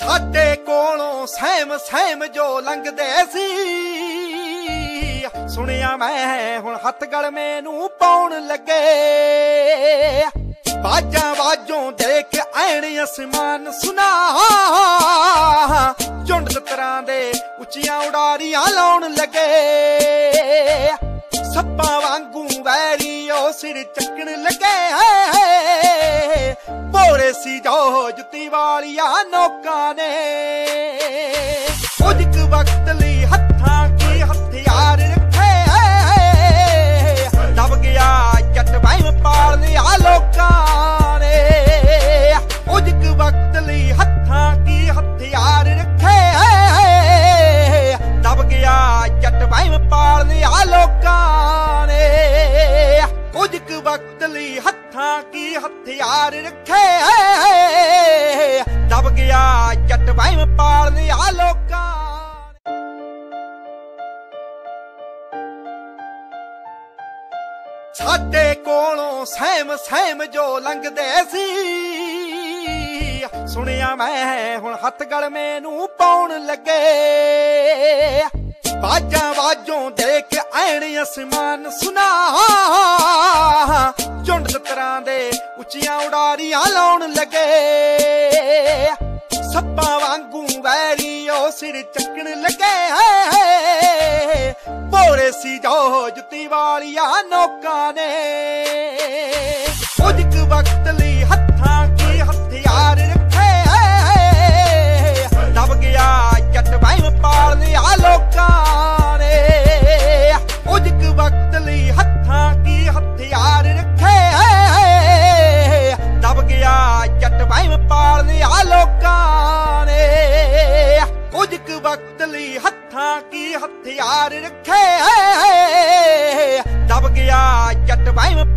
ਸਾਡੇ ਕੋਲੋਂ ਸਹਿਮ ਸਹਿਮ ਜੋ ਲੰਘਦੇ ਸੀ। ਸੁਣਿਆ ਮੈਂ ਹੁਣ ਹੱਥ ਗਲ ਮੈਨੂੰ ਪਾਉਣ ਲੱਗੇ। ਬਾਜਾਂ ਬਾਜੋਂ ਦੇਖ ਐਣ ਅਸਮਾਨ ਸੁਨਾ। ਝੁੰਡ ਤਰ੍ਹਾਂ ਦੇ ਉੱਚੀਆਂ ਉਡਾਰੀਆਂ ਲਾਉਣ ਲੱਗੇ। ਸੱਪਾਂ ਵਾਂਗੂ ਵੈਰੀ ਉਹ ਸਿਰ ਚੱਕਣ ਲੱਗੇ। ਵਾਲੀਆਂ ਨੋਕਾਂ ਨੇ। ਕੁਝ ਕੁ ਵਕਤ ਲਈ ਵਕਤ ਲਈ ਹੱਥਾਂ ਕੀ ਹਥਿਆਰ ਰੱਖੇ? ਦਬ ਗਿਆ ਜੱਟ ਵਹਿਮ ਪਾਲਦੇ ਆ ਲੋਕਾਂ। ਨੇ ਸਾਡੇ ਕੋਲੋਂ ਸਹਿਮ ਸਹਿਮ ਜੋ ਲੰਘਦੇ ਸੀ। ਸੁਣਿਆ ਮੈਂ ਹੁਣ ਹੱਥ ਗਲ ਮੈਨੂੰ ਪਾਉਣ ਲੱਗੇ। ਬਾਜਾਂ ਬਾਜੋਂ ਦੇਖ ਐਣ ਅਸਮਾਨ ਸੁਨਾ। ਝੁੰਡ ਤਰ੍ਹਾਂ ਦੇ ਉੱਚੀਆਂ ਉਡਾਰੀਆਂ ਲਾਉਣ ਲੱਗੇ। ਸੱਪਾਂ ਵਾਂਗੂ ਵੈਰੀ ਉਹ ਸਿਰ ਚੱਕਣ ਲੱਗੇ। ਬੋਰੇ ਸੀ ਜੋ ਜੁੱਤੀ ਵਾਲੀਆਂ ਨੋਕਾਂ ਨੇ। ਕੁਝ ਕੁ ਵਕਤ ਲਈ ਹਥਿਆਰ ਰੱਖੇ ਦਬ ਗਿਆ ਜੱਟ ਵਹਿਮ ਪਾਲਦੇ ਆ ਲੋਕਾਂ